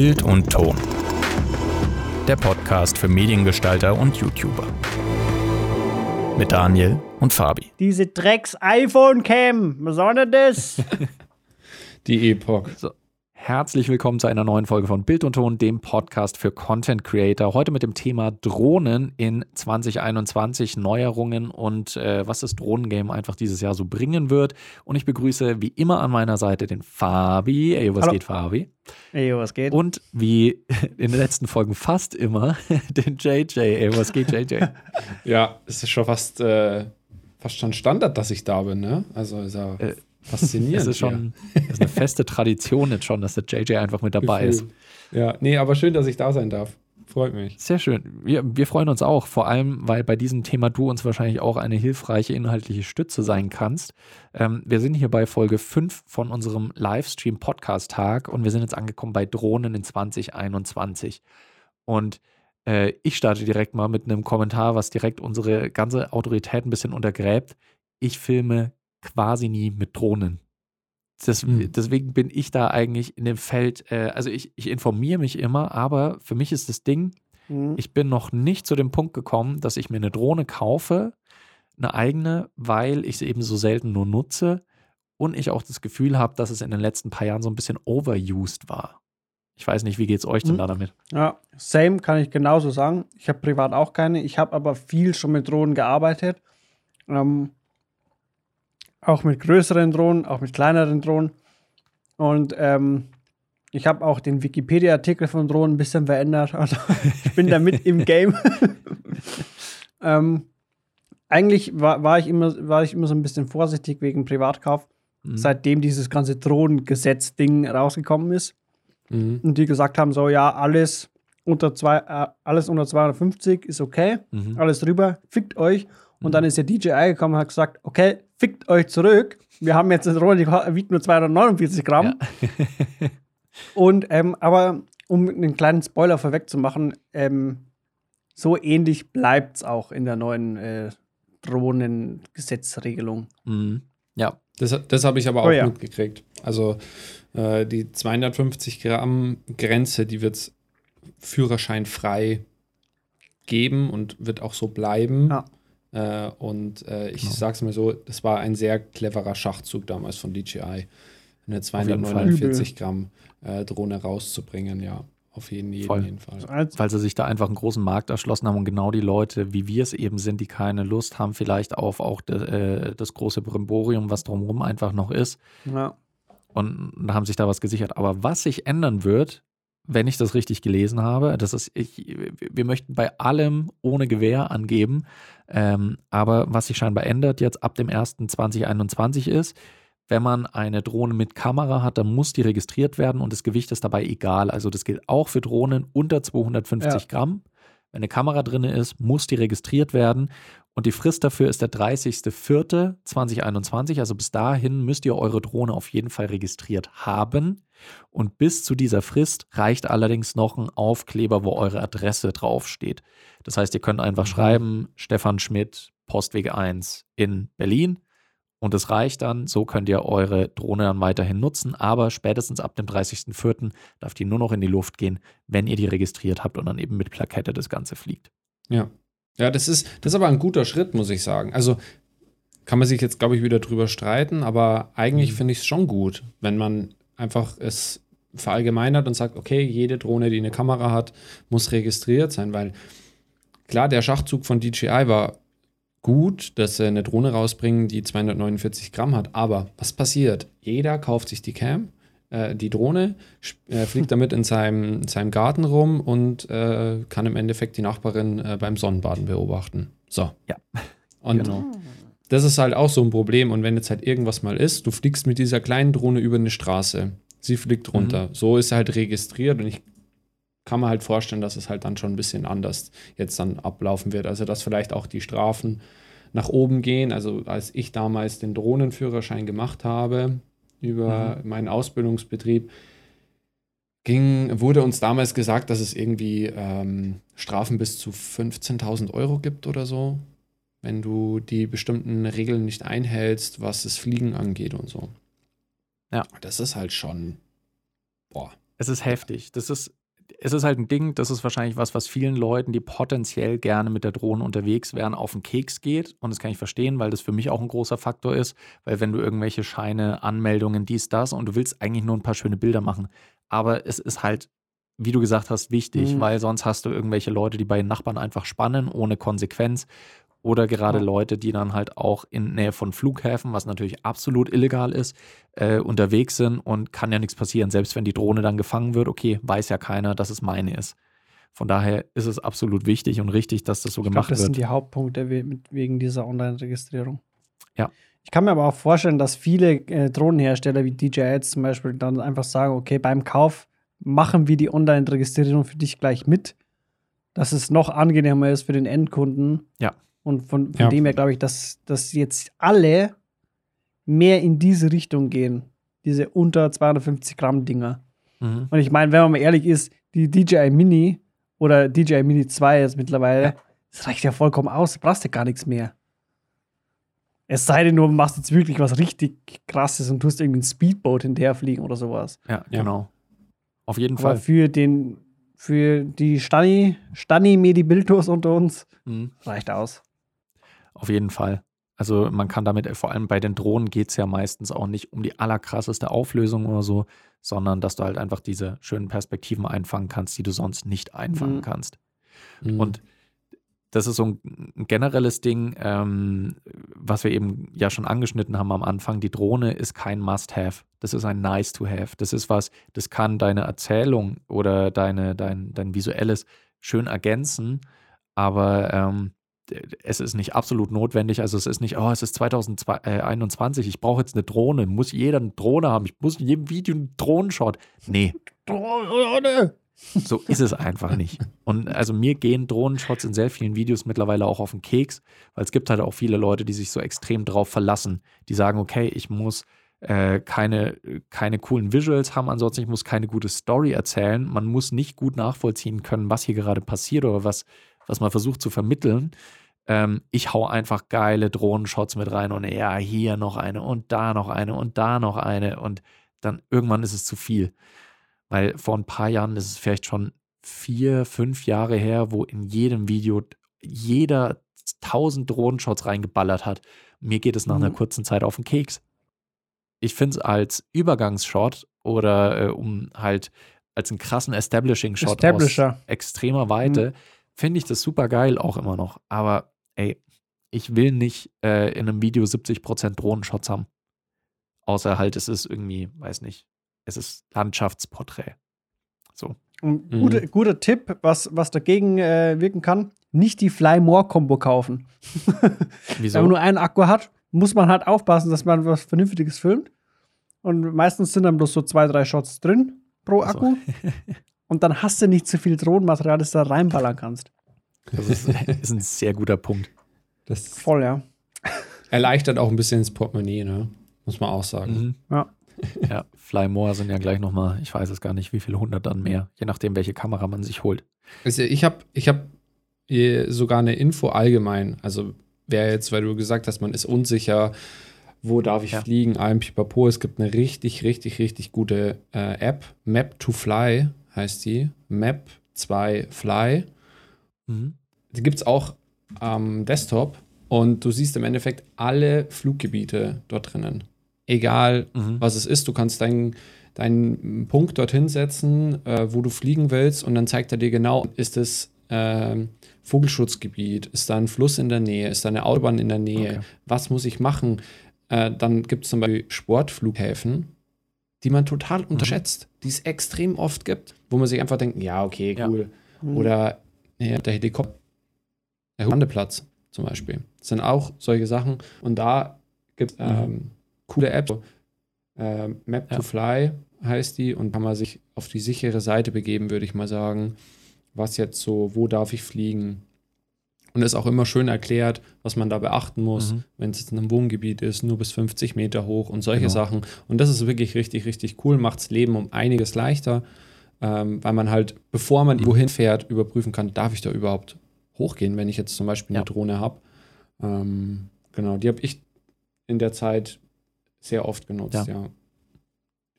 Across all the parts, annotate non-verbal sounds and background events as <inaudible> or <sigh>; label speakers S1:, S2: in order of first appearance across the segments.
S1: Bild und Ton. Der Podcast für Mediengestalter und YouTuber. Mit Daniel und Fabi.
S2: Diese Drecks-iPhone-Cam, was soll denn das? <laughs>
S3: Die Epoch.
S4: So. Herzlich willkommen zu einer neuen Folge von Bild und Ton, dem Podcast für Content Creator. Heute mit dem Thema Drohnen in 2021, Neuerungen und äh, was das Drohnengame einfach dieses Jahr so bringen wird. Und ich begrüße wie immer an meiner Seite den Fabi. Ey, was
S2: Hallo.
S4: geht, Fabi?
S2: Ey, was geht?
S4: Und wie <laughs> in den letzten Folgen fast immer <laughs> den JJ. Ey, was geht, JJ?
S3: Ja, es ist schon fast, äh, fast schon Standard, dass ich da bin, ne? Also ist ja
S4: Äh,
S3: faszinierend.
S4: Es ist schon es ist eine feste Tradition jetzt schon, dass der JJ einfach mit dabei ist.
S3: Gefühl. Ja, nee, aber schön, dass ich da sein darf. Freut mich.
S4: Sehr schön. Wir, wir freuen uns auch, vor allem, weil bei diesem Thema du uns wahrscheinlich auch eine hilfreiche inhaltliche Stütze sein kannst. Ähm, wir sind hier bei Folge 5 von unserem Livestream-Podcast-Tag und wir sind jetzt angekommen bei Drohnen in 2021. Und äh, ich starte direkt mal mit einem Kommentar, was direkt unsere ganze Autorität ein bisschen untergräbt. Ich filme quasi nie mit Drohnen. Das,
S3: Hm.
S4: Deswegen bin ich da eigentlich in dem Feld, äh, also ich, ich informiere mich immer, aber für mich ist das Ding,
S2: Hm.
S4: ich bin noch nicht zu dem Punkt gekommen, dass ich mir eine Drohne kaufe, eine eigene, weil ich sie eben so selten nur nutze und ich auch das Gefühl habe, dass es in den letzten paar Jahren so ein bisschen overused war. Ich weiß nicht, wie geht es euch denn
S2: Hm.
S4: da damit?
S2: Ja, same kann ich genauso sagen. Ich habe privat auch keine. Ich habe aber viel schon mit Drohnen gearbeitet. Ähm, auch mit größeren Drohnen, auch mit kleineren Drohnen. Und ähm, ich habe auch den Wikipedia-Artikel von Drohnen ein bisschen verändert. Also <laughs> ich bin da mit im Game. <laughs> ähm, eigentlich war, war, ich immer, war ich immer so ein bisschen vorsichtig wegen Privatkauf,
S4: Mhm.
S2: seitdem dieses ganze Drohnengesetz-Ding rausgekommen ist.
S3: Mhm.
S2: Und die gesagt haben, so ja, alles unter, zwei, äh, alles unter 250 ist okay,
S4: Mhm.
S2: alles drüber, fickt euch. Und
S4: Mhm.
S2: dann ist der DJI gekommen und hat gesagt, okay, fickt euch zurück. Wir haben jetzt eine Drohne, die wiegt nur 249 Gramm.
S4: Ja. <laughs>
S2: Und, ähm, aber um einen kleinen Spoiler vorwegzumachen, ähm, so ähnlich bleibt es auch in der neuen äh, Drohnengesetzregelung.
S4: Mhm. Ja,
S3: Das, das habe ich aber auch
S2: Oh ja.
S3: mitgekriegt. Also äh, die 250 Gramm Grenze, die wird es führerscheinfrei geben und wird auch so bleiben.
S2: Ja.
S3: Äh, und äh, ich
S4: Genau.
S3: sag's mal so, das war ein sehr cleverer Schachzug damals von DJI, eine
S4: jeden Fall.
S3: 249 Gramm äh, Drohne rauszubringen, ja. Auf jeden, jeden,
S4: Voll.
S3: jeden Fall.
S2: Als,
S4: weil sie sich da einfach einen großen Markt erschlossen haben und genau die Leute, wie wir es eben sind, die keine Lust haben, vielleicht auf auch de, äh, das große Brimborium, was drumherum einfach noch ist,
S2: ja.
S4: und haben sich da was gesichert. Aber was sich ändern wird, wenn ich das richtig gelesen habe, das ist, ich, wir möchten bei allem ohne Gewehr angeben, ähm, aber was sich scheinbar ändert jetzt ab dem 1.2021 ist, wenn man eine Drohne mit Kamera hat, dann muss die registriert werden und das Gewicht ist dabei egal. Also das gilt auch für Drohnen unter 250
S2: Ja.
S4: Gramm. Wenn eine Kamera drin ist, muss die registriert werden. Und die Frist dafür ist der 30.04.2021. Also bis dahin müsst ihr eure Drohne auf jeden Fall registriert haben. Und bis zu dieser Frist reicht allerdings noch ein Aufkleber, wo eure Adresse draufsteht. Das heißt, ihr könnt einfach schreiben, Stefan Schmidt, Postweg 1 in Berlin. Und es reicht dann, so könnt ihr eure Drohne dann weiterhin nutzen, aber spätestens ab dem 30.04. darf die nur noch in die Luft gehen, wenn ihr die registriert habt und dann eben mit Plakette das Ganze fliegt.
S3: Ja. Ja, das ist, das ist aber ein guter Schritt, muss ich sagen. Also kann man sich jetzt, glaube ich, wieder drüber streiten, aber eigentlich
S4: Mhm.
S3: finde ich es schon gut, wenn man einfach es verallgemeinert und sagt, okay, jede Drohne, die eine Kamera hat, muss registriert sein, weil klar, der Schachzug von DJI war gut, dass sie eine Drohne rausbringen, die 249 Gramm hat, aber was passiert? Jeder kauft sich die Cam, äh, die Drohne, äh, fliegt damit in seinem, in seinem Garten rum und äh, kann im Endeffekt die Nachbarin äh, beim Sonnenbaden beobachten. So.
S4: Ja.
S3: Und
S4: Genau.
S3: das ist halt auch so ein Problem. Und wenn jetzt halt irgendwas mal ist, du fliegst mit dieser kleinen Drohne über eine Straße, sie fliegt runter. So ist sie halt registriert und ich kann mir halt vorstellen, dass es halt dann schon ein bisschen anders jetzt dann ablaufen wird. Also, dass vielleicht auch die Strafen nach oben gehen. Also, als ich damals den Drohnenführerschein gemacht habe über meinen Ausbildungsbetrieb, ging, wurde uns damals gesagt, dass es irgendwie ähm, Strafen bis zu 15.000 Euro gibt oder so, wenn du die bestimmten Regeln nicht einhältst, was das Fliegen angeht und so.
S4: Ja.
S3: Das ist halt schon, boah,
S4: Es ist heftig. Das ist, es ist halt ein Ding, das ist wahrscheinlich was, was vielen Leuten, die potenziell gerne mit der Drohne unterwegs wären, auf den Keks geht. Und das kann ich verstehen, weil das für mich auch ein großer Faktor ist. Weil wenn du irgendwelche Scheine, Anmeldungen, dies, das und du willst eigentlich nur ein paar schöne Bilder machen. Aber es ist halt, wie du gesagt hast, wichtig,
S2: Mhm.
S4: weil sonst hast du irgendwelche Leute, die bei den Nachbarn einfach spannen, ohne Konsequenz. Oder gerade. Leute, die dann halt auch in Nähe von Flughäfen, was natürlich absolut illegal ist, äh, unterwegs sind und kann ja nichts passieren. Selbst wenn die Drohne dann gefangen wird, okay, weiß ja keiner, dass es meine ist. Von daher ist es absolut wichtig und richtig, dass das so
S2: Ich
S4: gemacht
S2: das sind
S4: wird.
S2: die Hauptpunkte we- mit- wegen dieser Online-Registrierung.
S4: Ja.
S2: Ich kann mir aber auch vorstellen, dass viele äh, Drohnenhersteller wie DJI zum Beispiel dann einfach sagen, okay, beim Kauf machen wir die Online-Registrierung für dich gleich mit, dass es noch angenehmer ist für den Endkunden.
S4: Ja.
S2: Und von, von
S3: Ja.
S2: dem her glaube ich, dass, dass jetzt alle mehr in diese Richtung gehen. Diese unter 250 Gramm Dinger.
S4: Mhm.
S2: Und ich meine, wenn man mal ehrlich ist, die DJI Mini oder DJI Mini 2 jetzt mittlerweile,
S4: Ja.
S2: das reicht ja vollkommen aus, du brauchst ja gar nichts mehr. Es sei denn, du machst jetzt wirklich was richtig krasses und tust irgendwie ein Speedboat hinterherfliegen oder sowas.
S4: Ja, genau. Auf jeden
S2: Aber
S4: Fall.
S2: für den, für die Stani, Stani Medibiltos unter uns
S4: Mhm.
S2: reicht aus.
S4: Auf jeden Fall. Also man kann damit, vor allem bei den Drohnen geht es ja meistens auch nicht um die allerkrasseste Auflösung oder so, sondern dass du halt einfach diese schönen Perspektiven einfangen kannst, die du sonst nicht einfangen
S2: Mhm.
S4: kannst.
S3: Mhm.
S4: Und das ist so ein, generelles Ding, ähm, was wir eben ja schon angeschnitten haben am Anfang. Die Drohne ist kein Must-Have. Das ist ein Nice-to-Have. Das ist was, das kann deine Erzählung oder deine, dein, dein visuelles schön ergänzen, aber ähm, es ist nicht absolut notwendig. Also es ist nicht, oh, es ist 2021, ich brauche jetzt eine Drohne. Muss jeder eine Drohne haben? Ich muss in jedem Video einen Drohnenshot. Nee,
S2: Drohne!
S4: so ist es einfach nicht. Und also mir gehen Drohnenshots in sehr vielen Videos mittlerweile auch auf den Keks, weil es gibt halt auch viele Leute, die sich so extrem drauf verlassen. Die sagen, okay, ich muss äh, keine, keine coolen Visuals haben, ansonsten ich muss keine gute Story erzählen. Man muss nicht gut nachvollziehen können, was hier gerade passiert oder was, was man versucht zu vermitteln. Ähm, ich hau einfach geile Drohnenshots mit rein und ja, hier noch eine und da noch eine und da noch eine und dann irgendwann ist es zu viel. Weil vor ein paar Jahren ist es vielleicht schon vier, fünf Jahre her, wo in jedem Video jeder tausend Drohnenshots reingeballert hat. Mir geht es nach einer
S2: Mhm.
S4: kurzen Zeit auf den Keks. Ich finde es als Übergangsshot oder äh, um halt als einen krassen Establishing-Shot aus extremer Weite, finde ich das super geil auch immer noch. Aber ey, ich will nicht äh, in einem Video 70% Drohnenshots haben. Außer halt, es ist irgendwie, weiß nicht, es ist Landschaftsporträt. So.
S2: Und
S3: Mhm.
S2: guter, guter Tipp, was, was dagegen äh, wirken kann, nicht die Fly More Combo kaufen. <laughs>
S4: Wieso?
S2: Wenn man nur einen Akku hat, muss man halt aufpassen, dass man was Vernünftiges filmt. Und meistens sind dann bloß so zwei, drei Shots drin pro
S4: Ach so. <laughs>
S2: Und dann hast du nicht so viel Drohnenmaterial, das du da reinballern kannst.
S4: Das ist, <laughs> ist ein sehr guter Punkt.
S3: das
S2: Voll, ja.
S3: erleichtert auch ein bisschen das Portemonnaie, ne? Muss man auch sagen.
S4: Mhm.
S2: Ja.
S4: Ja, Fly More sind ja gleich nochmal, ich weiß es gar nicht, wie viele hundert dann mehr, je nachdem, welche Kamera man sich holt.
S3: Also ich habe ich hab sogar eine Info allgemein. Also wer jetzt, weil du gesagt hast, man ist unsicher, wo darf ich
S4: Ja.
S3: fliegen, allem pipapo. Es gibt eine richtig, richtig, richtig gute äh, App. Map to Fly heißt die. Map 2 Fly.
S4: Mhm.
S3: Die gibt es auch am Desktop und du siehst im Endeffekt alle Fluggebiete dort drinnen. Egal,
S4: Mhm.
S3: was es ist, du kannst deinen deinen Punkt dorthin setzen, äh, wo du fliegen willst und dann zeigt er dir genau, ist es ähm, Vogelschutzgebiet, ist da ein Fluss in der Nähe, ist da eine Autobahn in der Nähe,
S4: Okay.
S3: was muss ich machen? Äh, dann gibt es zum Beispiel Sportflughäfen, die man total unterschätzt, die es extrem oft gibt, wo man sich einfach denkt, ja, okay,
S4: Ja.
S3: cool.
S2: Mhm.
S3: Oder ja, der Helikopter, der Landeplatz zum Beispiel. Das sind auch solche Sachen. Und da gibt es ähm, coole Apps. Äh, Map
S4: Ja.
S3: to Fly heißt die und kann man sich auf die sichere Seite begeben, würde ich mal sagen. Was jetzt so, wo darf ich fliegen? Und ist auch immer schön erklärt, was man da beachten muss,
S4: Mhm.
S3: wenn es jetzt in einem Wohngebiet ist, nur bis 50 Meter hoch und solche
S4: Genau.
S3: Sachen. Und das ist wirklich richtig, richtig cool, macht das Leben um einiges leichter, ähm, weil man halt, bevor man irgendwo hinfährt, überprüfen kann, darf ich da überhaupt hochgehen, wenn ich jetzt zum Beispiel eine
S4: Ja.
S3: Drohne habe. Ähm, genau, die habe ich in der Zeit sehr oft genutzt,
S4: Ja.
S3: ja.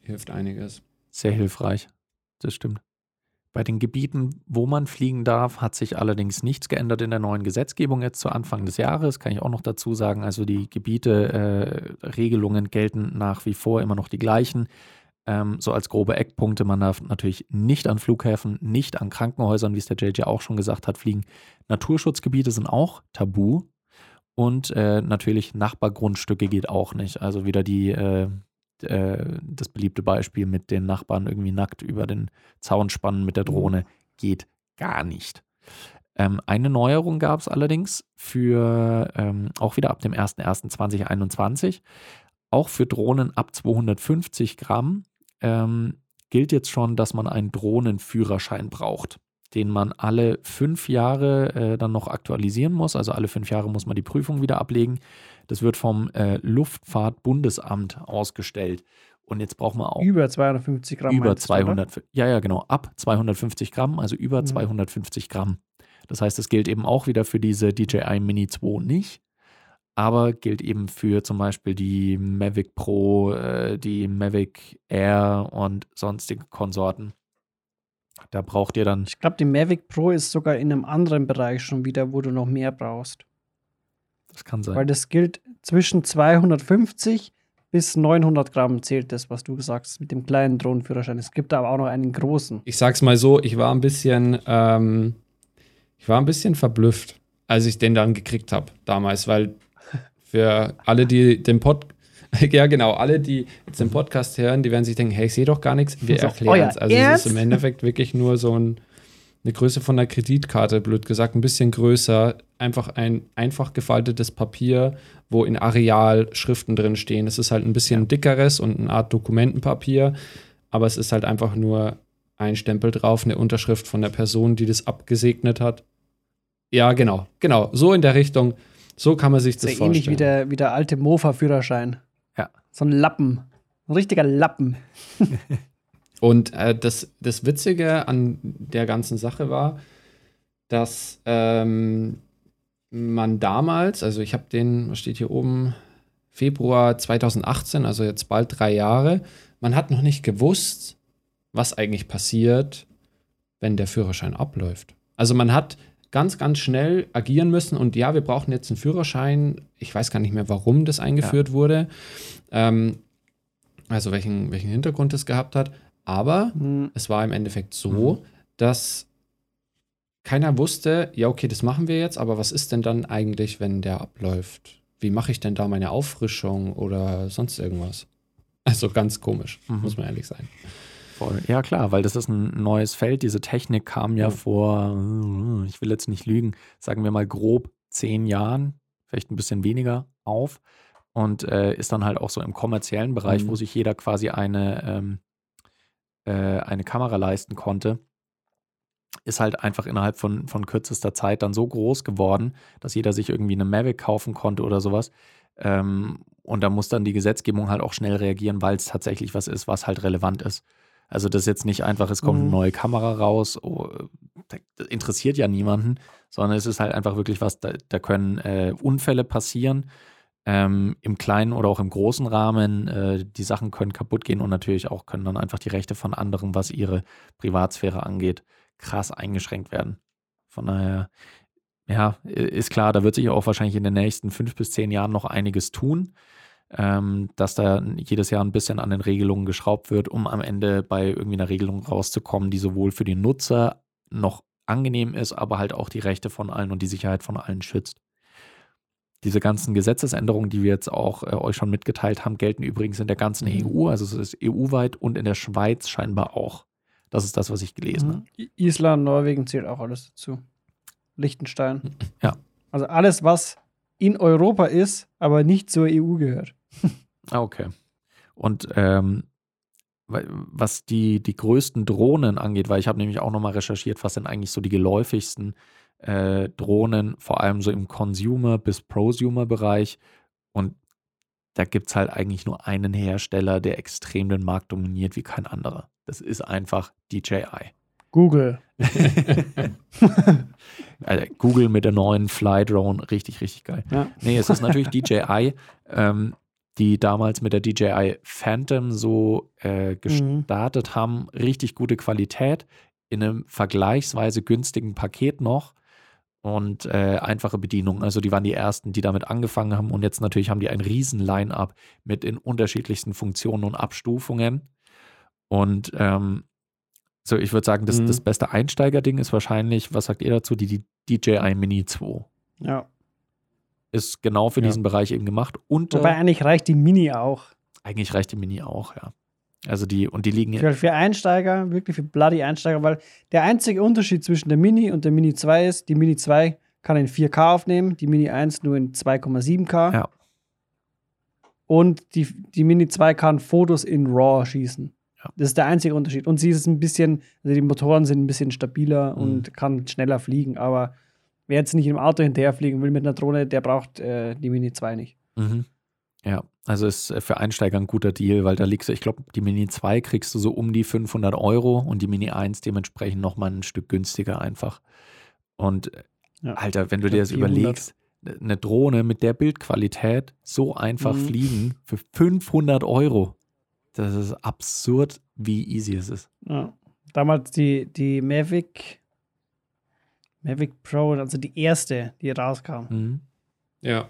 S3: Hilft einiges.
S4: Sehr hilfreich. das stimmt. Bei den Gebieten, wo man fliegen darf, hat sich allerdings nichts geändert in der neuen Gesetzgebung jetzt zu Anfang des Jahres, kann ich auch noch dazu sagen. Also die Gebiete-Regelungen äh, gelten nach wie vor immer noch die gleichen. Ähm, so als grobe Eckpunkte, man darf natürlich nicht an Flughäfen, nicht an Krankenhäusern, wie es der JJ auch schon gesagt hat, fliegen. Naturschutzgebiete sind auch tabu. Und äh, natürlich Nachbargrundstücke geht auch nicht. Also wieder die, äh, äh, das beliebte Beispiel mit den Nachbarn irgendwie nackt über den Zaun spannen mit der mhm. Drohne geht gar nicht. Ähm, eine Neuerung gab es allerdings für ähm, auch wieder ab dem 01.01.2021. Auch für Drohnen ab 250 Gramm ähm, gilt jetzt schon, dass man einen Drohnenführerschein braucht den man alle fünf Jahre äh, dann noch aktualisieren muss. Also alle fünf Jahre muss man die Prüfung wieder ablegen. Das wird vom äh, Luftfahrtbundesamt ausgestellt. Und jetzt brauchen wir auch.
S2: Über 250 Gramm.
S4: Über 200. Du, ja, ja, genau. Ab 250 Gramm, also über mhm. 250 Gramm. Das heißt, es gilt eben auch wieder für diese DJI Mini 2 nicht. Aber gilt eben für zum Beispiel die Mavic Pro, äh, die Mavic Air und sonstige Konsorten. Da braucht ihr dann.
S2: Ich glaube, die Mavic Pro ist sogar in einem anderen Bereich schon wieder, wo du noch mehr brauchst.
S4: Das kann sein.
S2: Weil das gilt zwischen 250 bis 900 Gramm zählt das, was du gesagt hast, mit dem kleinen Drohnenführerschein. Es gibt aber auch noch einen großen.
S3: Ich sag's mal so, ich war ein bisschen, ähm, ich war ein bisschen verblüfft, als ich den dann gekriegt habe damals, weil für alle, die den Pod <laughs> ja, genau. Alle, die jetzt den Podcast hören, die werden sich denken, hey, ich sehe doch gar nichts. Wir erklären es. Also es ist im Endeffekt wirklich nur so ein, eine Größe von einer Kreditkarte, blöd gesagt, ein bisschen größer. Einfach ein einfach gefaltetes Papier, wo in Areal Schriften drin stehen. Es ist halt ein bisschen dickeres und eine Art Dokumentenpapier, aber es ist halt einfach nur ein Stempel drauf, eine Unterschrift von der Person, die das abgesegnet hat. Ja, genau, genau. So in der Richtung. So kann man sich das, das vorstellen. Ähnlich
S2: wie der, wie der alte Mofa-Führerschein. So ein Lappen. Ein richtiger Lappen. <laughs>
S3: Und äh, das, das Witzige an der ganzen Sache war, dass ähm, man damals, also ich habe den, was steht hier oben, Februar 2018, also jetzt bald drei Jahre, man hat noch nicht gewusst, was eigentlich passiert, wenn der Führerschein abläuft. Also man hat ganz, ganz schnell agieren müssen und ja, wir brauchen jetzt einen Führerschein. Ich weiß gar nicht mehr, warum das eingeführt ja. wurde. Ähm, also welchen, welchen Hintergrund das gehabt hat. Aber mhm. es war im Endeffekt so, mhm. dass keiner wusste, ja, okay, das machen wir jetzt, aber was ist denn dann eigentlich, wenn der abläuft? Wie mache ich denn da meine Auffrischung oder sonst irgendwas? <laughs> Also ganz komisch, mhm. muss man ehrlich sein.
S4: Voll. Ja, klar, weil das ist ein neues Feld. Diese Technik kam ja, ja vor, ich will jetzt nicht lügen, sagen wir mal grob zehn Jahren, vielleicht ein bisschen weniger auf und äh, ist dann halt auch so im kommerziellen Bereich, mhm. wo sich jeder quasi eine, ähm, äh, eine Kamera leisten konnte, ist halt einfach innerhalb von, von kürzester Zeit dann so groß geworden, dass jeder sich irgendwie eine Mavic kaufen konnte oder sowas. Ähm, und da muss dann die Gesetzgebung halt auch schnell reagieren, weil es tatsächlich was ist, was halt relevant ist. Also das ist jetzt nicht einfach, es kommt mhm. eine neue Kamera raus, oh, das interessiert ja niemanden, sondern es ist halt einfach wirklich was, da, da können äh, Unfälle passieren ähm, im kleinen oder auch im großen Rahmen. Äh, die Sachen können kaputt gehen und natürlich auch können dann einfach die Rechte von anderen, was ihre Privatsphäre angeht, krass eingeschränkt werden. Von daher, ja, ist klar, da wird sich auch wahrscheinlich in den nächsten fünf bis zehn Jahren noch einiges tun, ähm, dass da jedes Jahr ein bisschen an den Regelungen geschraubt wird, um am Ende bei irgendwie einer Regelung rauszukommen, die sowohl für den Nutzer noch angenehm ist, aber halt auch die Rechte von allen und die Sicherheit von allen schützt. Diese ganzen Gesetzesänderungen, die wir jetzt auch äh, euch schon mitgeteilt haben, gelten übrigens in der ganzen mhm. EU, also es ist EU-weit und in der Schweiz scheinbar auch. Das ist das, was ich gelesen mhm. habe.
S2: Island, Norwegen zählt auch alles dazu. Liechtenstein.
S4: Ja.
S2: Also alles, was in Europa ist, aber nicht zur EU gehört.
S4: ah, okay. Und ähm, was die, die größten Drohnen angeht, weil ich habe nämlich auch nochmal recherchiert, was sind eigentlich so die geläufigsten äh, Drohnen, vor allem so im Consumer- bis Prosumer-Bereich. Und da gibt es halt eigentlich nur einen Hersteller, der extrem den Markt dominiert wie kein anderer. Das ist einfach DJI.
S2: Google. <laughs>
S4: also Google mit der neuen Fly Drone, richtig, richtig geil. Ja. Nee, es ist natürlich DJI. Ähm, die damals mit der DJI Phantom so äh, gestartet haben. Richtig gute Qualität in einem vergleichsweise günstigen Paket noch und äh, einfache Bedienung. Also die waren die ersten, die damit angefangen haben und jetzt natürlich haben die ein riesen Line-up mit in unterschiedlichsten Funktionen und Abstufungen. Und ähm, so, ich würde sagen, das,
S3: Mhm.
S4: das beste Einsteigerding ist wahrscheinlich, was sagt ihr dazu, die, die DJI Mini 2.
S2: Ja.
S4: Ist genau für
S3: Ja.
S4: diesen Bereich eben gemacht. Und
S2: Wobei
S4: äh,
S2: eigentlich reicht die Mini auch.
S4: eigentlich reicht die Mini auch, ja. Also die, und die liegen
S2: Für, für Einsteiger, wirklich für bloody Einsteiger, weil der einzige Unterschied zwischen der Mini und der Mini 2 ist, die Mini 2 kann in 4K aufnehmen, die Mini 1 nur in 2,7K.
S4: Ja.
S2: Und die, die Mini 2 kann Fotos in RAW schießen.
S4: Ja.
S2: Das ist der einzige Unterschied. Und sie ist ein bisschen, also die Motoren sind ein bisschen stabiler
S4: Mhm.
S2: und kann schneller fliegen. Aber wer jetzt nicht im Auto hinterherfliegen will mit einer Drohne, der braucht äh, die Mini 2 nicht.
S4: Mhm. Ja, also ist äh, für Einsteiger ein guter Deal, weil da liegst du, ich glaube, die Mini 2 kriegst du so um die 500 Euro und die Mini 1 dementsprechend nochmal ein Stück günstiger einfach. Und äh,
S2: Ja.
S4: Alter, wenn du dir das
S2: 400.
S4: überlegst, eine Drohne mit der Bildqualität so einfach
S2: Mhm.
S4: fliegen für 500 Euro, das ist absurd, wie easy es ist.
S2: Ja. Damals die, die Mavic, Mavic Pro, also die erste, die rauskam.
S4: Mhm.
S3: Ja,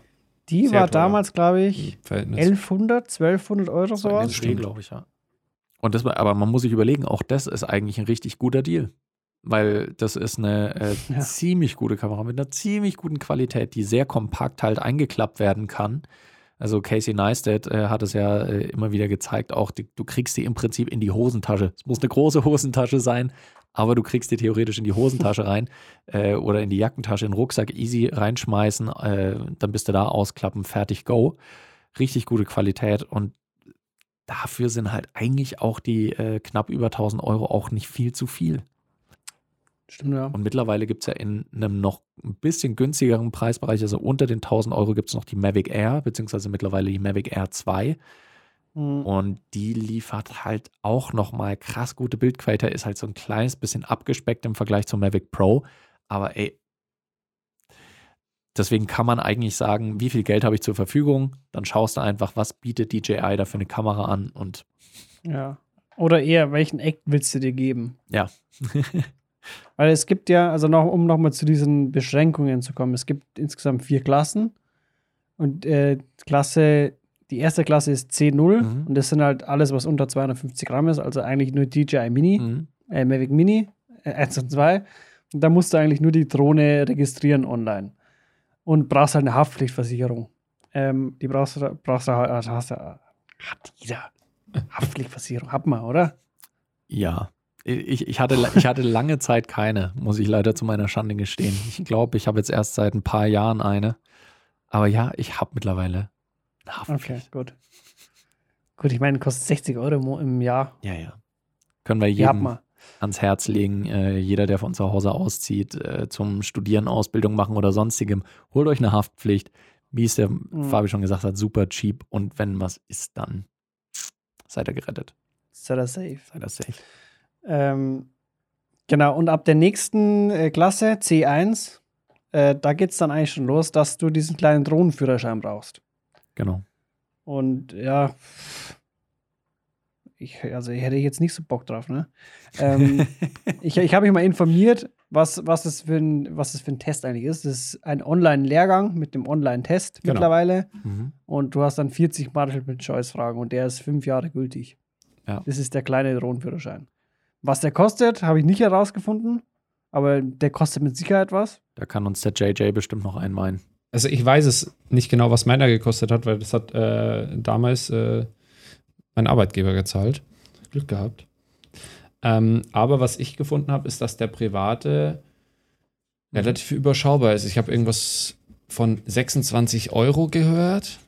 S2: Die
S3: Sehr
S2: war
S3: teuer.
S2: damals, glaube ich,
S3: im Verhältnis.
S2: 1100, 1200 Euro sowas.
S4: Glaube ich, ja. Und das, aber man muss sich überlegen, auch das ist eigentlich ein richtig guter Deal. Weil das ist eine äh, <laughs>
S2: Ja.
S4: ziemlich gute Kamera mit einer ziemlich guten Qualität, die sehr kompakt halt eingeklappt werden kann. Also Casey Neistat äh, hat es ja äh, immer wieder gezeigt, auch die, du kriegst sie im Prinzip in die Hosentasche. Es muss eine große Hosentasche sein, aber du kriegst die theoretisch in die Hosentasche rein <laughs> äh, oder in die Jackentasche, in den Rucksack easy reinschmeißen, äh, dann bist du da ausklappen, fertig, go. Richtig gute Qualität und dafür sind halt eigentlich auch die äh, knapp über 1000 Euro auch nicht viel zu viel.
S2: Stimmt, ja.
S4: Und mittlerweile gibt es ja in einem noch ein bisschen günstigeren Preisbereich, also unter den 1000 Euro, gibt es noch die Mavic Air, beziehungsweise mittlerweile die Mavic Air 2.
S2: Mhm.
S4: Und die liefert halt auch nochmal krass gute Bildqualität, ist halt so ein kleines bisschen abgespeckt im Vergleich zum Mavic Pro. Aber ey, deswegen kann man eigentlich sagen, wie viel Geld habe ich zur Verfügung? Dann schaust du einfach, was bietet DJI da für eine Kamera an und
S2: Ja. Oder eher, welchen Act willst du dir geben?
S4: ja. <laughs>
S2: Weil es gibt ja, also noch, um nochmal zu diesen Beschränkungen zu kommen, es gibt insgesamt vier Klassen. Und äh, Klasse, die erste Klasse ist C0
S4: Mhm.
S2: und das sind halt alles, was unter 250 Gramm ist, also eigentlich nur DJI Mini,
S4: Mhm.
S2: äh, Mavic Mini, äh, 1 und 2. Und da musst du eigentlich nur die Drohne registrieren online. Und brauchst halt eine Haftpflichtversicherung. Ähm, die brauchst du, brauchst du, also hast du, hat jeder. <laughs> Haftpflichtversicherung, hat man, oder?
S4: Ja. Ich, ich, hatte, ich hatte lange Zeit keine, muss ich leider zu meiner Schande gestehen. Ich glaube, ich habe jetzt erst seit ein paar Jahren eine. Aber ja, ich habe mittlerweile eine Haftpflicht.
S2: Okay, gut. Gut, ich meine, kostet 60 Euro im Jahr.
S4: Ja, ja. Können wir jedem
S2: man.
S4: ans Herz legen. Äh, jeder, der von zu Hause auszieht, äh, zum Studieren, Ausbildung machen oder sonstigem, holt euch eine Haftpflicht. Wie es der Fabi schon gesagt hat, super cheap. Und wenn was ist, dann seid ihr gerettet.
S2: Seid ihr safe.
S4: Seid ihr safe.
S2: Ähm, genau, und ab der nächsten äh, Klasse, C1, äh, da geht es dann eigentlich schon los, dass du diesen kleinen Drohnenführerschein brauchst.
S4: Genau.
S2: Und ja, ich, also ich hätte jetzt nicht so Bock drauf, ne? Ähm, <laughs> ich ich habe mich mal informiert, was, was, das für ein, was das für ein Test eigentlich ist. Das ist ein Online-Lehrgang mit dem Online-Test
S3: Genau.
S2: mittlerweile.
S4: Mhm.
S2: Und du hast dann 40 Multiple-Choice-Fragen und der ist fünf Jahre gültig.
S4: Ja.
S2: Das ist der kleine Drohnenführerschein. Was der kostet, habe ich nicht herausgefunden, aber der kostet mit Sicherheit was.
S4: Da kann uns der JJ bestimmt noch einweihen.
S3: Also ich weiß es nicht genau, was meiner gekostet hat, weil das hat äh, damals äh, mein Arbeitgeber gezahlt. Glück gehabt. Ähm, aber was ich gefunden habe, ist, dass der private relativ überschaubar ist. Ich habe irgendwas von 26 Euro gehört,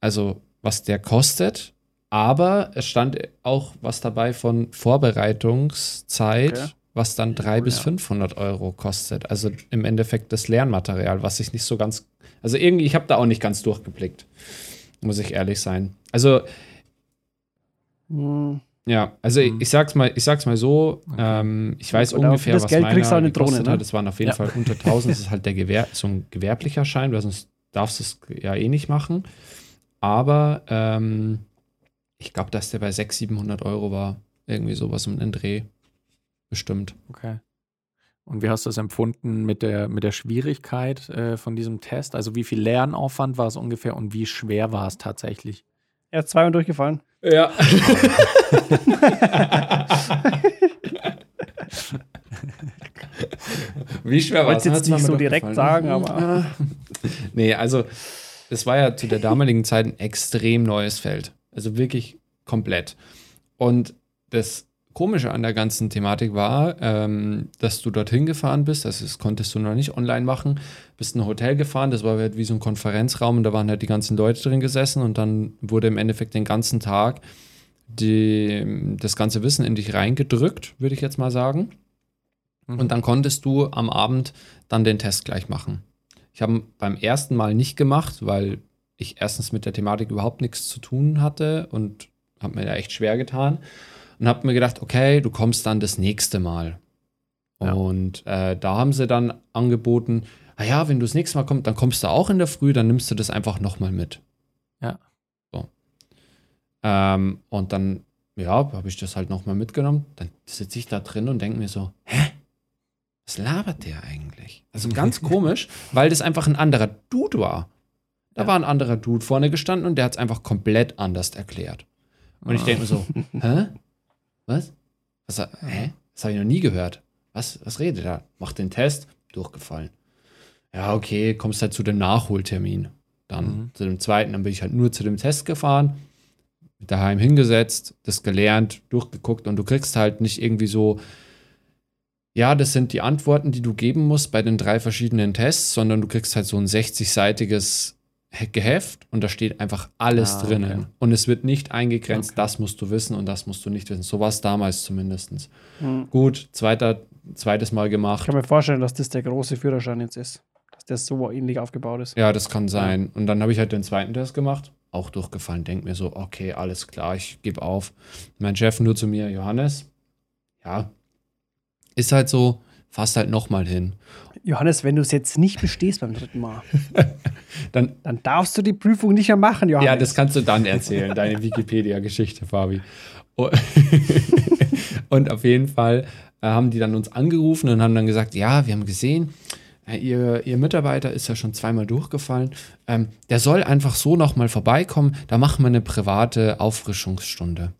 S3: also was der kostet. Aber es stand auch was dabei von Vorbereitungszeit,
S2: Okay.
S3: was dann 300
S4: Oh,
S3: bis
S4: ja.
S3: 500 Euro kostet. Also im Endeffekt das Lernmaterial, was ich nicht so ganz. Also irgendwie, ich habe da auch nicht ganz durchgeblickt. Muss ich ehrlich sein. Also,
S2: Hm,
S3: ja, also
S4: Mhm.
S3: ich sag's mal, ich sag's mal so,
S4: Okay.
S3: ähm, ich weiß
S2: für
S3: ungefähr,
S2: das
S3: was
S2: Geld
S3: meiner
S2: kriegst du auch eine Drohne, ne?
S3: hat. Es waren auf jeden
S4: Ja.
S3: Fall unter 1000. Das ist halt der <laughs> Gewehr, so ein gewerblicher Schein, weil sonst darfst du es ja eh nicht machen. Aber ähm, ich glaube, dass der bei 600, 700 Euro war. Irgendwie sowas um den Dreh. Bestimmt.
S4: Okay. Und wie hast du es empfunden mit der, mit der Schwierigkeit äh, von diesem Test? Also wie viel Lernaufwand war es ungefähr und wie schwer war es tatsächlich?
S2: Er ist zweimal durchgefallen.
S3: Ja. <laughs> Wie schwer
S2: Ich
S3: war
S2: wollte
S3: es?
S2: es jetzt nicht so direkt sagen, aber
S3: Nee, also es war ja zu der damaligen Zeit ein extrem neues Feld. Also wirklich komplett. Und das Komische an der ganzen Thematik war, ähm, dass du dorthin gefahren bist, also das konntest du noch nicht online machen, bist in ein Hotel gefahren, das war halt wie so ein Konferenzraum und da waren halt die ganzen Leute drin gesessen und dann wurde im Endeffekt den ganzen Tag die, das ganze Wissen in dich reingedrückt, würde ich jetzt mal sagen. Und dann konntest du am Abend dann den Test gleich machen. Ich habe beim ersten Mal nicht gemacht, weil ich erstens mit der Thematik überhaupt nichts zu tun hatte und habe mir da echt schwer getan. Und habe mir gedacht, okay, du kommst dann das nächste Mal.
S4: Ja.
S3: Und äh, da haben sie dann angeboten, ah ja, wenn du das nächste Mal kommst, dann kommst du auch in der Früh, dann nimmst du das einfach nochmal mit.
S4: Ja.
S3: So. Ähm, und dann, ja, habe ich das halt nochmal mitgenommen. Dann sitze ich da drin und denke mir so, hä? Was labert der eigentlich? Also ganz <laughs> komisch, weil das einfach ein anderer Dude war. Da
S4: Ja.
S3: war ein anderer Dude vorne gestanden und der hat es einfach komplett anders erklärt. Und ich denke mir so, <laughs> hä? Was? Was, hä? Das habe ich noch nie gehört. Was, was redet er? Macht den Test, durchgefallen. Ja, okay, kommst halt zu dem Nachholtermin. Dann
S4: Mhm.
S3: zu dem zweiten, dann bin ich halt nur zu dem Test gefahren, daheim hingesetzt, das gelernt, durchgeguckt und du kriegst halt nicht irgendwie so, ja, das sind die Antworten, die du geben musst bei den drei verschiedenen Tests, sondern du kriegst halt so ein 60-seitiges He- Geheft und da steht einfach alles
S4: Ah, okay.
S3: drinnen. Und es wird nicht eingegrenzt,
S4: Okay.
S3: das musst du wissen und das musst du nicht wissen. So war es damals zumindest.
S2: hm.
S3: Gut, zweiter, zweites Mal
S2: ich
S3: gemacht.
S2: kann mir vorstellen, dass das der große Führerschein jetzt ist. Dass der so ähnlich aufgebaut ist.
S3: Ja, das kann sein. Und dann habe ich halt den zweiten Test gemacht, auch durchgefallen. Denk mir so, okay, alles klar, ich gebe auf. Mein Chef nur zu mir, Johannes, ja, ist halt so, fass halt nochmal hin.
S2: Johannes, wenn du es jetzt nicht bestehst beim dritten Mal, <laughs>
S3: Dann,
S2: dann darfst du die Prüfung nicht mehr machen, Johannes.
S3: ja, das kannst du dann erzählen, <laughs> deine Wikipedia-Geschichte, Fabi. <laughs> Und auf jeden Fall äh, haben die dann uns angerufen und haben dann gesagt, ja, wir haben gesehen, äh, ihr, ihr Mitarbeiter ist ja schon zweimal durchgefallen. Ähm, der soll einfach so nochmal vorbeikommen. Da machen wir eine private Auffrischungsstunde.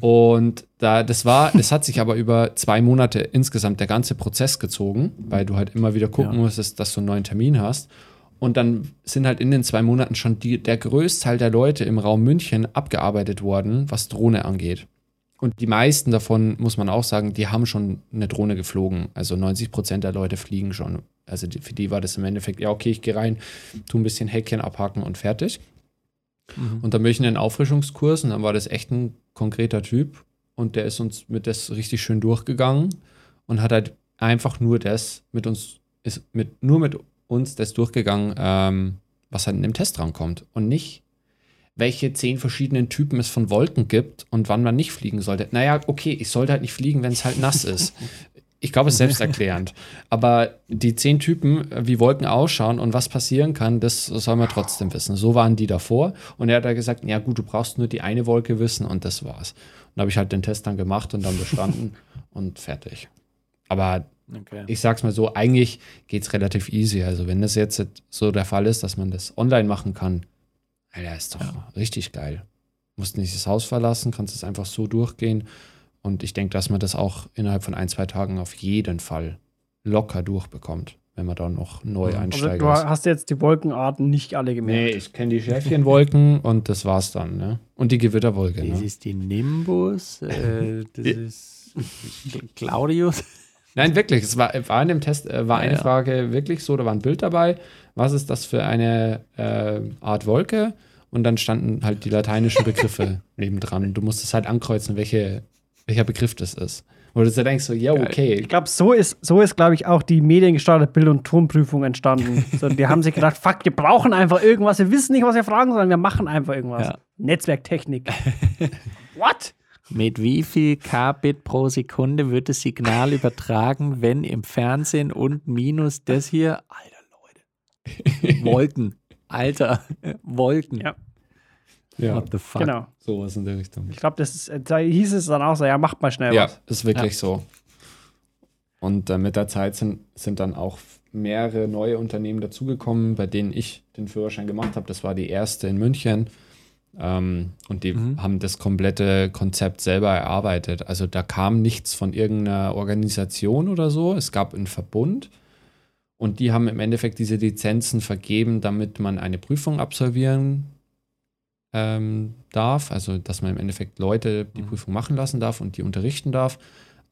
S3: Und da, das war, es hat sich aber über zwei Monate insgesamt der ganze Prozess gezogen, weil du halt immer wieder gucken
S4: Ja.
S3: musstest, dass du einen neuen Termin hast. Und dann sind halt in den zwei Monaten schon die, der Größteil der Leute im Raum München abgearbeitet worden, was Drohne angeht. Und die meisten davon, muss man auch sagen, die haben schon eine Drohne geflogen. Also 90 Prozent der Leute fliegen schon. Also die, für die war das im Endeffekt, ja, okay, ich gehe rein, tu ein bisschen Häkchen abhaken und fertig.
S4: Mhm.
S3: Und dann bin ich in den Auffrischungskurs und dann war das echt ein konkreter Typ und der ist uns mit das richtig schön durchgegangen und hat halt einfach nur das mit uns, ist mit, nur mit uns das durchgegangen, ähm, was halt in dem Test rankommt und nicht, welche zehn verschiedenen Typen es von Wolken gibt und wann man nicht fliegen sollte. Naja, okay, ich sollte halt nicht fliegen, wenn es halt nass ist. <laughs> Ich glaube, es ist selbsterklärend. <laughs> Aber die zehn Typen, wie Wolken ausschauen und was passieren kann, das soll man trotzdem wissen. So waren die davor. Und er hat da gesagt, ja gut, du brauchst nur die eine Wolke wissen und das war's. Und da habe ich halt den Test dann gemacht und dann bestanden <laughs> und fertig. Aber
S4: Okay.
S3: ich sag's mal so, eigentlich geht's relativ easy. Also wenn das jetzt so der Fall ist, dass man das online machen kann, Alter, ist doch richtig geil. Musst nicht das Haus verlassen, kannst es einfach so durchgehen. Und ich denke, dass man das auch innerhalb von ein, zwei Tagen auf jeden Fall locker durchbekommt, wenn man da noch neu
S4: Mhm.
S2: Also
S3: einsteigt.
S2: du hast jetzt die Wolkenarten nicht alle
S3: nee,
S2: gemerkt.
S3: ich kenne die Schäfchenwolken und das war's dann. Ne? Und die Gewitterwolke.
S4: Das
S3: Ne?
S4: ist die Nimbus, äh, das
S3: Ja.
S4: ist Claudius.
S3: Nein, wirklich. Es war, war in dem Test äh, war
S4: Ja,
S3: eine
S4: ja.
S3: Frage wirklich so, da war ein Bild dabei. Was ist das für eine äh, Art Wolke? Und dann standen halt die lateinischen Begriffe <laughs> nebendran. Du musstest halt ankreuzen, welche, welcher Begriff das ist. Wo du dir denkst so, ja, okay.
S2: Ich glaube, so ist, so ist glaube ich, auch die mediengesteuerte Bild- und Tonprüfung entstanden. So, die haben sich gedacht, fuck, wir brauchen einfach irgendwas. Wir wissen nicht, was wir fragen sollen. Wir machen einfach irgendwas.
S4: Ja.
S2: Netzwerktechnik. <laughs> What?
S4: Mit wie viel Kbit pro Sekunde wird das Signal übertragen, wenn im Fernsehen und minus das hier? Alter Leute. <laughs> Wolken. Alter, Wolken.
S2: Ja.
S3: Ja,
S4: What the fuck?
S2: Genau.
S3: sowas in der Richtung.
S2: Ich glaube, das ist, da hieß es dann auch so, ja, macht mal schnell
S3: Ja,
S2: was.
S3: ist wirklich so. Und äh, mit der Zeit sind, sind dann auch mehrere neue Unternehmen dazugekommen, bei denen ich den Führerschein gemacht habe. Das war die erste in München. Ähm, und die
S4: Mhm.
S3: haben das komplette Konzept selber erarbeitet. Also da kam nichts von irgendeiner Organisation oder so. Es gab einen Verbund und die haben im Endeffekt diese Lizenzen vergeben, damit man eine Prüfung absolvieren ähm, darf. Also dass man im Endeffekt Leute die
S4: Mhm.
S3: Prüfung machen lassen darf und die unterrichten darf.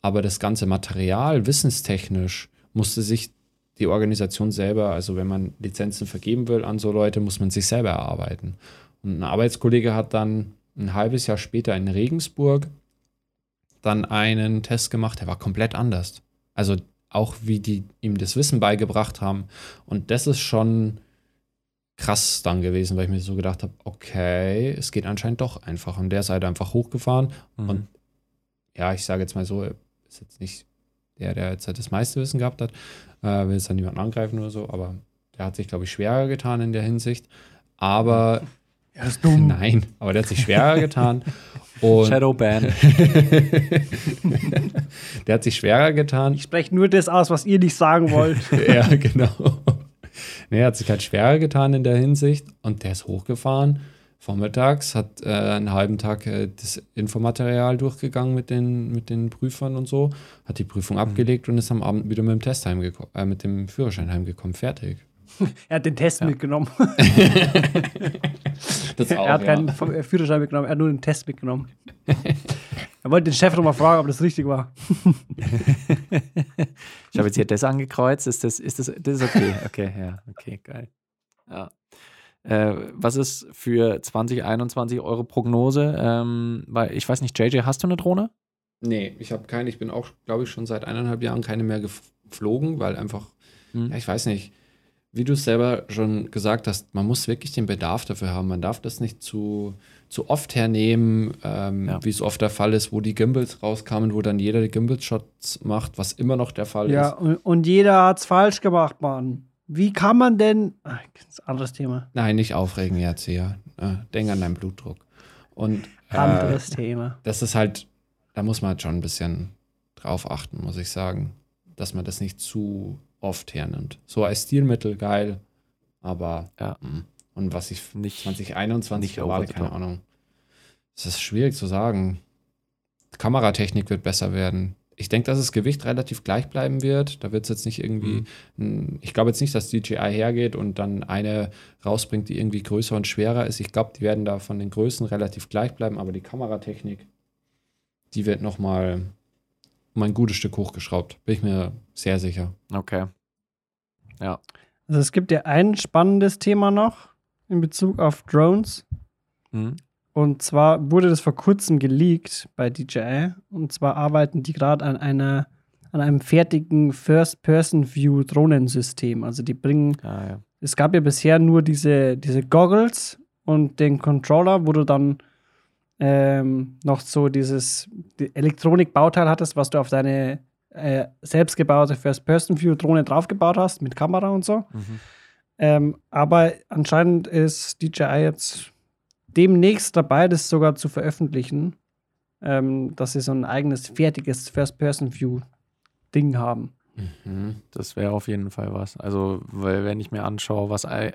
S3: Aber das ganze Material, wissenstechnisch, musste sich die Organisation selber, also wenn man Lizenzen vergeben will an so Leute, muss man sich selber erarbeiten. Und ein Arbeitskollege hat dann ein halbes Jahr später in Regensburg dann einen Test gemacht, der war komplett anders. Also auch wie die ihm das Wissen beigebracht haben. Und das ist schon krass dann gewesen, weil ich mir so gedacht habe, okay, es geht anscheinend doch einfach. Und der ist halt einfach hochgefahren
S4: Mhm.
S3: und ja, ich sage jetzt mal so, er ist jetzt nicht der, der jetzt halt das meiste Wissen gehabt hat, äh, will jetzt dann niemanden angreifen oder so, aber der hat sich, glaube ich, schwerer getan in der Hinsicht. Aber
S2: Er ist dumm. <laughs>
S3: nein, aber der hat sich schwerer <laughs> getan. Und
S4: Shadowban. <laughs>
S3: der hat sich schwerer getan.
S2: Ich spreche nur das aus, was ihr nicht sagen wollt.
S3: ja, genau. Nee, er hat sich halt schwerer getan in der Hinsicht und der ist hochgefahren. Vormittags hat äh, einen halben Tag äh, das Infomaterial durchgegangen mit den, mit den Prüfern und so, hat die Prüfung abgelegt und ist am Abend wieder mit dem Test heimgekommen, äh, mit dem Führerschein heimgekommen. Fertig. <laughs>
S2: er hat den Test mitgenommen. <laughs>
S3: Das
S2: er hat keinen F- äh, Führerschein mitgenommen, er hat nur den Test mitgenommen. <laughs> er wollte den Chef nochmal fragen, ob das richtig war. <laughs>
S4: Ich habe jetzt hier das angekreuzt. Ist das, ist das, das ist okay? Okay, ja, okay, geil. Ja. Äh, was ist für 2021 eure Prognose? Ähm, weil ich weiß nicht, JJ, hast du eine Drohne?
S3: Nee, ich habe keine. Ich bin auch, glaube ich, schon seit eineinhalb Jahren keine mehr geflogen, weil einfach,
S4: Hm.
S3: ja, ich weiß nicht, wie du es selber schon gesagt hast, man muss wirklich den Bedarf dafür haben. Man darf das nicht zu, zu oft hernehmen, ähm,
S4: Ja.
S3: wie es oft der Fall ist, wo die Gimbals rauskamen, wo dann jeder die Gimbal-Shots macht, was immer noch der Fall
S2: Ja,
S3: ist.
S2: und, und jeder hat's falsch gemacht, Mann. Wie kann man denn. Ach, das ist ein anderes Thema.
S3: Nein, nicht aufregen jetzt hier. Äh, denk an deinen Blutdruck. Und äh,
S2: Anderes Thema.
S3: das ist halt, da muss man halt schon ein bisschen drauf achten, muss ich sagen, dass man das nicht zu oft hernimmt. So als Stilmittel geil, aber
S4: Ja.
S3: mh. Und was ich
S4: Nicht.
S3: 2021
S4: nicht
S3: erwarte, keine. Ahnung. Das ist schwierig zu sagen. Die Kameratechnik wird besser werden. Ich denke, dass das Gewicht relativ gleich bleiben wird. Da wird es jetzt nicht irgendwie.
S4: Mhm.
S3: Ich glaube jetzt nicht, dass DJI hergeht und dann eine rausbringt, die irgendwie größer und schwerer ist. Ich glaube, die werden da von den Größen relativ gleich bleiben, aber die Kameratechnik, die wird nochmal um ein gutes Stück hochgeschraubt. Bin ich mir sehr sicher.
S4: Okay.
S2: Also es gibt ja ein spannendes Thema noch in Bezug auf Drones.
S4: Mhm.
S2: Und zwar wurde das vor kurzem geleakt bei DJI. Und zwar arbeiten die gerade an einer an einem fertigen First-Person-View-Drohnensystem. Also die bringen,
S4: Ja, ja.
S2: es gab ja bisher nur diese, diese Goggles und den Controller, wo du dann ähm, noch so dieses die Elektronikbauteil hattest, was du auf deine äh, selbstgebaute First-Person-View-Drohne draufgebaut hast, mit Kamera und so.
S4: Mhm.
S2: Ähm, aber anscheinend ist DJI jetzt demnächst dabei, das sogar zu veröffentlichen, ähm, dass sie so ein eigenes fertiges First-Person-View-Ding haben.
S3: Mhm.
S4: Das wäre auf jeden Fall was. Also, weil wenn ich mir anschaue, was ei-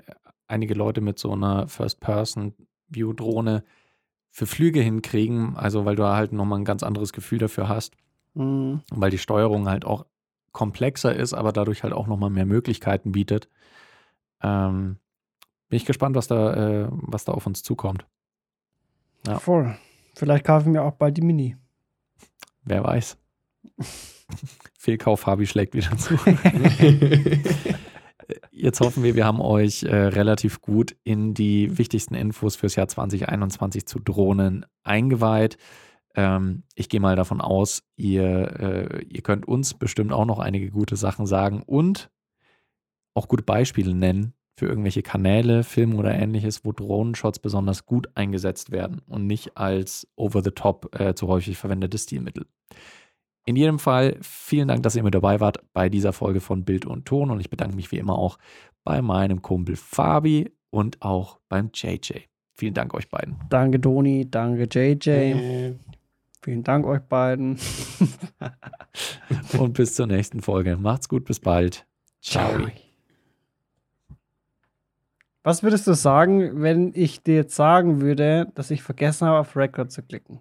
S4: einige Leute mit so einer First-Person-View-Drohne für Flüge hinkriegen, also weil du halt nochmal ein ganz anderes Gefühl dafür hast
S2: Mhm.
S4: weil die Steuerung halt auch komplexer ist, aber dadurch halt auch nochmal mehr Möglichkeiten bietet. Ähm, bin ich gespannt, was da, äh, was da auf uns zukommt. Ja.
S2: Voll. Vielleicht kaufen wir auch bald die Mini.
S4: Wer weiß. <laughs> Fehlkauf Fabi schlägt wieder zu. <laughs> Jetzt hoffen wir, wir haben euch äh, relativ gut in die wichtigsten Infos fürs Jahr 2021 zu Drohnen eingeweiht. Ähm, ich gehe mal davon aus, ihr, äh, ihr könnt uns bestimmt auch noch einige gute Sachen sagen und auch gute Beispiele nennen für irgendwelche Kanäle, Filme oder ähnliches, wo Drohnenshots besonders gut eingesetzt werden und nicht als over-the-top äh, zu häufig verwendetes Stilmittel. In jedem Fall vielen Dank, dass ihr mit dabei wart bei dieser Folge von Bild und Ton und ich bedanke mich wie immer auch bei meinem Kumpel Fabi und auch beim JJ. Vielen Dank euch beiden.
S2: Danke, Doni. Danke, JJ.
S3: Äh,
S2: Vielen Dank euch beiden. <laughs>
S4: Und bis zur nächsten Folge. Macht's gut, bis bald. Ciao.
S2: Was würdest du sagen, wenn ich dir jetzt sagen würde, dass ich vergessen habe, auf Record zu klicken?